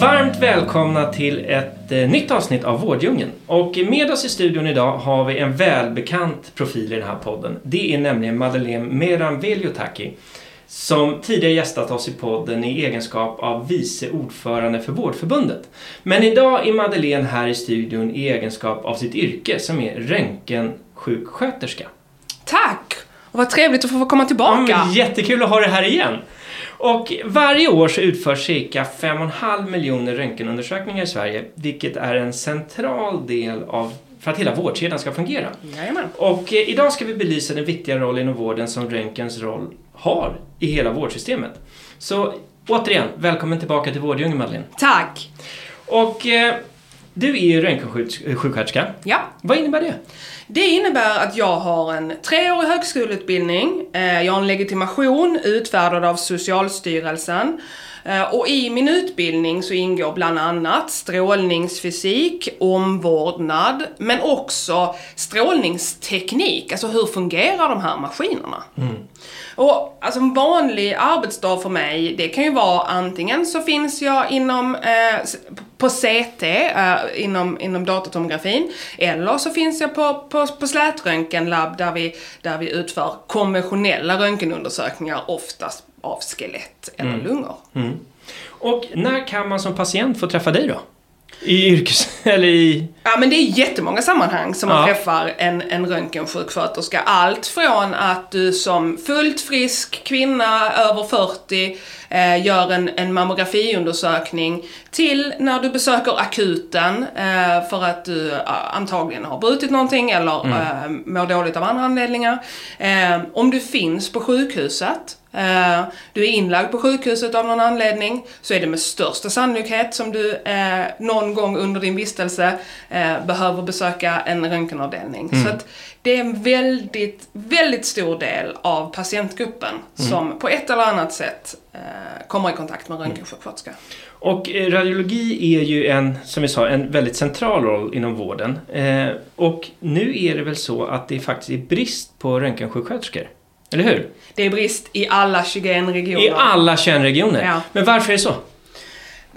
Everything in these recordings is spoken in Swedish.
Varmt välkomna till ett eh, nytt avsnitt av Vårddjungeln. Och med oss i studion idag har vi en välbekant profil i den här podden. Det är nämligen Madeleine Meran Veljotaki som tidigare gästat oss i podden i egenskap av vice ordförande för Vårdförbundet. Men idag är Madeleine här i studion i egenskap av sitt yrke som är röntgensjuksköterska. Tack! Och vad trevligt att få komma tillbaka. Ja, jättekul att ha dig här igen. Och varje år så utförs cirka 5,5 miljoner röntgenundersökningar i Sverige, vilket är en central del av för att hela vårdkedjan ska fungera. Jajamän. Och eh, idag ska vi belysa den viktiga roll inom vården som röntgens roll har i hela vårdsystemet. Så återigen, välkommen tillbaka till Vårddjungeln Madeleine. Tack! Och eh, du är ju röntgensjuksköterska. Ja. Vad innebär det? Det innebär att jag har en treårig högskoleutbildning, eh, jag har en legitimation utfärdad av Socialstyrelsen eh, och i min utbildning så ingår bland annat strålningsfysik, omvårdnad, men också strålningsteknik, alltså hur fungerar de här maskinerna? Och alltså en vanlig arbetsdag för mig, det kan ju vara antingen så finns jag inom, eh, på CT, eh, inom, inom datortomografin, eller så finns jag på, på, på slätröntgenlabb där vi, där vi utför konventionella röntgenundersökningar, oftast av skelett eller lungor. Och när kan man som patient få träffa dig då? I yrkes... eller i... Ja men det är jättemånga sammanhang som man Ja. träffar en, en röntgensjuksköterska. Allt från att du som fullt frisk kvinna över 40 eh, gör en, en mammografiundersökning till när du besöker akuten eh, för att du eh, antagligen har brutit någonting eller eh, mår dåligt av andra anledningar. Eh, om du finns på sjukhuset Eh, du är inlagd på sjukhuset av någon anledning så är det med största sannolikhet som du eh, någon gång under din vistelse eh, behöver besöka en röntgenavdelning. Så att det är en väldigt, väldigt stor del av patientgruppen som på ett eller annat sätt eh, kommer i kontakt med röntgensjuksköterska. Och eh, radiologi är ju en, som vi sa, en väldigt central roll inom vården. Eh, och nu är det väl så att det faktiskt är brist på röntgensjuksköterskor? Eller hur? Det är brist i alla 21 regioner. I alla 21 regioner. Ja. Men varför är det så?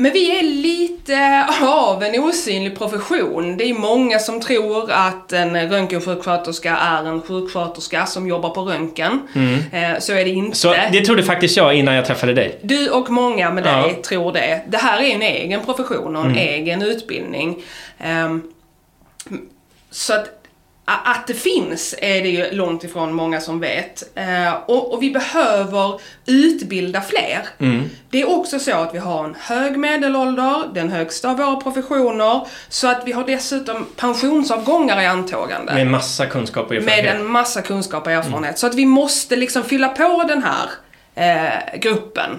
Men vi är lite av en osynlig profession. Det är många som tror att en röntgensjuksköterska är en sjuksköterska som jobbar på röntgen. Eh, Så är det inte. Mm. Så det trodde faktiskt jag innan jag träffade dig. Du och många med dig Ja. Mm. tror det. Det här är en egen profession och en egen utbildning. Ehm, så att, att det finns är det ju långt ifrån många som vet. Eh, och, och vi behöver utbilda fler. Mm. Det är också så att vi har en hög medelålder, den högsta av våra professioner, så att vi har dessutom pensionsavgångar i antågande. Med massa kunskap och Med erfarenhet. en massa kunskap och erfarenhet. Så att vi måste liksom fylla på den här eh, gruppen.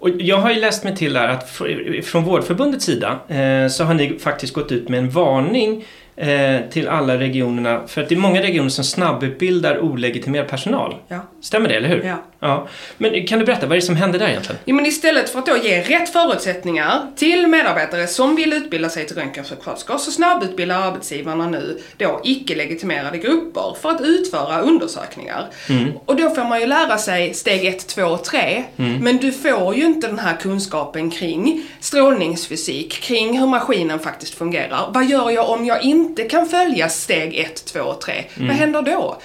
Och jag har ju läst mig till där att fr- från Vårdförbundets sida eh, så har ni faktiskt gått ut med en varning eh, till alla regionerna. För att det är många regioner som snabbutbildar olegitimerad personal. Ja. Stämmer det, eller hur? Ja. ja. Men kan du berätta, vad är det som händer där egentligen? Jo, men istället för att då ge rätt förutsättningar till medarbetare som vill utbilda sig till röntgensjuksköterskor så snabbutbildar arbetsgivarna nu då icke-legitimerade grupper för att utföra undersökningar. Och då får man ju lära sig steg 1, 2 och 3. Men du får ju inte den här kunskapen kring strålningsfysik, kring hur maskinen faktiskt fungerar. Vad gör jag om jag inte kan följa steg 1, 2 och 3? Vad händer då?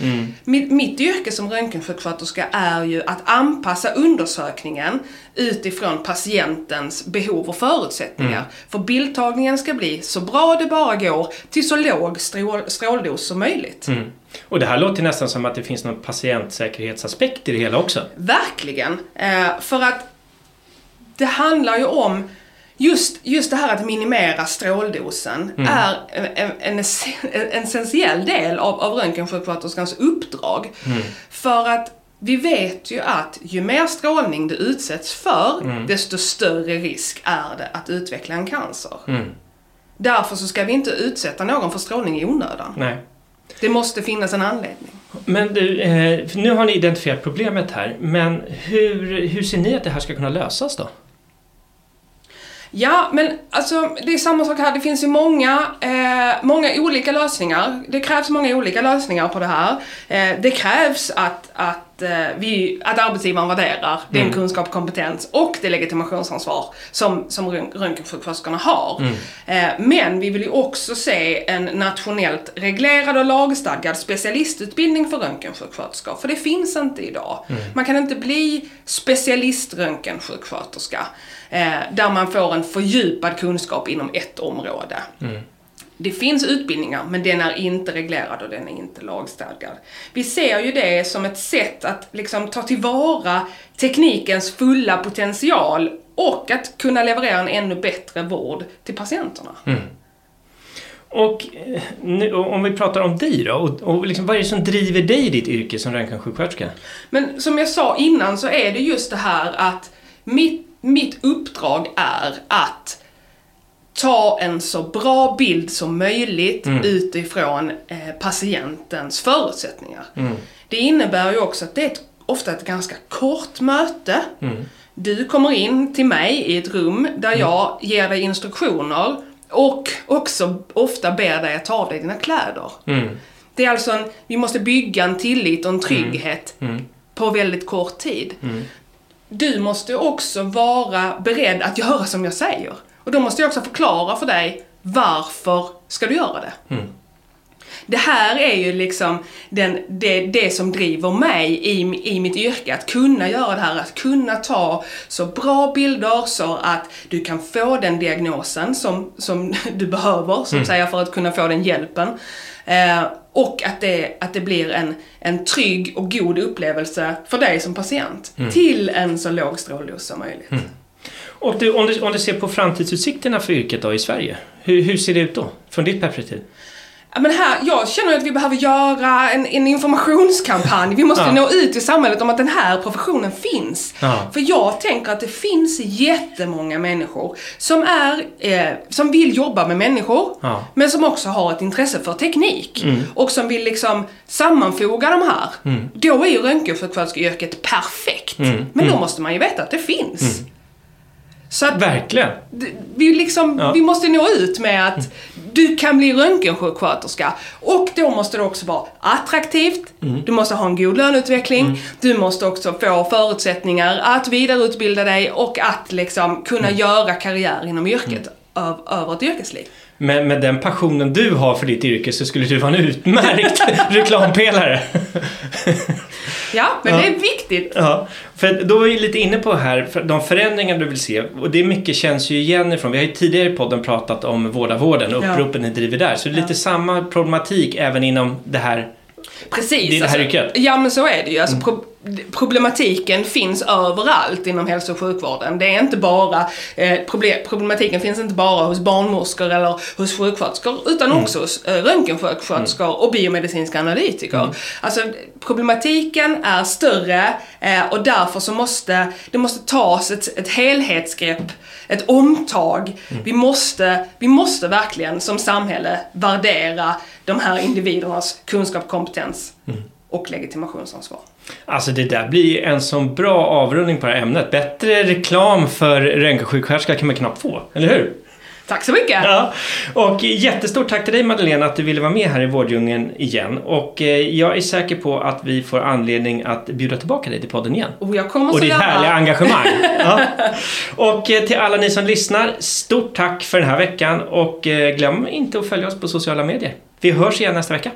Mitt, mitt yrke som röntgensjuksköterska är ju att anpassa undersökningen utifrån patientens behov och förutsättningar. För bildtagningen ska bli så bra det bara går till så låg strål, stråldos som möjligt. Och det här låter nästan som att det finns någon patientsäkerhetsaspekt i det hela också. Verkligen. Eh, för att det handlar ju om Just, just det här att minimera stråldosen är en, en, en, ess- en essentiell del av, av röntgensjuksköterskans uppdrag. För att vi vet ju att ju mer strålning du utsätts för, Mm. desto större risk är det att utveckla en cancer. Mm. Därför så ska vi inte utsätta någon för strålning i onödan. Nej. Det måste finnas en anledning. Men du, eh, nu har ni identifierat problemet här. Men hur, hur ser ni att det här ska kunna lösas då? Ja, men alltså det är samma sak här. Det finns ju många, eh, många olika lösningar. Det krävs många olika lösningar på det här. Eh, det krävs att, att, eh, vi, att arbetsgivaren värderar den Mm. kunskap, kompetens och det legitimationsansvar som, som rön- röntgensjuksköterskorna har. Eh, men vi vill ju också se en nationellt reglerad och lagstadgad specialistutbildning för röntgensjuksköterskor. För det finns inte idag. Man kan inte bli specialiströntgensjuksköterska eh, där man får en fördjupad kunskap inom ett område. Det finns utbildningar, men den är inte reglerad och den är inte lagstadgad. Vi ser ju det som ett sätt att liksom ta tillvara teknikens fulla potential och att kunna leverera en ännu bättre vård till patienterna. Och eh, nu, om vi pratar om dig då, och, och liksom, vad är det som driver dig i ditt yrke som röntgensjuksköterska? Men som jag sa innan så är det just det här att mitt, mitt uppdrag är att ta en så bra bild som möjligt utifrån eh, patientens förutsättningar. Det innebär ju också att det är ett, ofta ett ganska kort möte. Du kommer in till mig i ett rum där jag ger dig instruktioner och också ofta ber dig att ta av dig dina kläder. Mm. Det är alltså en, vi måste bygga en tillit och en trygghet på väldigt kort tid. Du måste också vara beredd att göra som jag säger. Och då måste jag också förklara för dig varför ska du göra det. Det här är ju liksom den, det, det som driver mig i, i mitt yrke, att kunna göra det här, att kunna ta så bra bilder så att du kan få den diagnosen som, som du behöver, som säger, för att kunna få den hjälpen. Eh, och att det, att det blir en, en trygg och god upplevelse för dig som patient, till en så låg stråldos som möjligt. Och du, om, du, om du ser på framtidsutsikterna för yrket då i Sverige, hur, hur ser det ut då? Från ditt perspektiv? Ja, men här, jag känner att vi behöver göra en, en informationskampanj. Vi måste Ja. nå ut i samhället om att den här professionen finns. Ja. För jag tänker att det finns jättemånga människor som, är, eh, som vill jobba med människor, Ja. men som också har ett intresse för teknik. Och som vill liksom sammanfoga de här. Då är ju röntgensjuksköterskeyrket perfekt. Men då måste man ju veta att det finns. Så att Verkligen! vi, liksom, Ja. vi måste nå ut med att du kan bli röntgensjuksköterska. Och då måste det också vara attraktivt, du måste ha en god löneutveckling, du måste också få förutsättningar att vidareutbilda dig och att liksom kunna göra karriär inom yrket öv, över ett yrkesliv. Med, med den passionen du har för ditt yrke så skulle du vara en utmärkt reklampelare. Ja, men det är viktigt. Ja, för då var vi lite inne på här, de förändringar du vill se, och det mycket känns ju igen ifrån, vi har ju tidigare i podden pratat om Vårda vården och uppropen ni driver där, så det är lite samma problematik även inom det här. Precis. Det är det här yrket. Ja, men så är det ju. Alltså, pro- problematiken finns överallt inom hälso och sjukvården. Det är inte bara, eh, problem, problematiken finns inte bara hos barnmorskor eller hos sjuksköterskor, utan också hos eh, röntgensjuksköterskor och biomedicinska analytiker. Alltså, problematiken är större eh, och därför så måste det måste tas ett, ett helhetsgrepp, ett omtag. Vi, måste, vi måste verkligen som samhälle värdera de här individernas kunskap, kompetens och legitimationsansvar. Alltså det där blir en sån bra avrundning på det här ämnet. Bättre reklam för röntgensjuksköterska kan man knappt få, eller hur? Tack så mycket! Ja, och jättestort tack till dig Madeleine att du ville vara med här i Vårddjungeln igen. Och eh, jag är säker på att vi får anledning att bjuda tillbaka dig till podden igen. Och jag kommer Och ditt gärna- härliga engagemang. Ja. Och eh, till alla ni som lyssnar, stort tack för den här veckan och eh, glöm inte att följa oss på sociala medier. Vi hörs igen nästa vecka.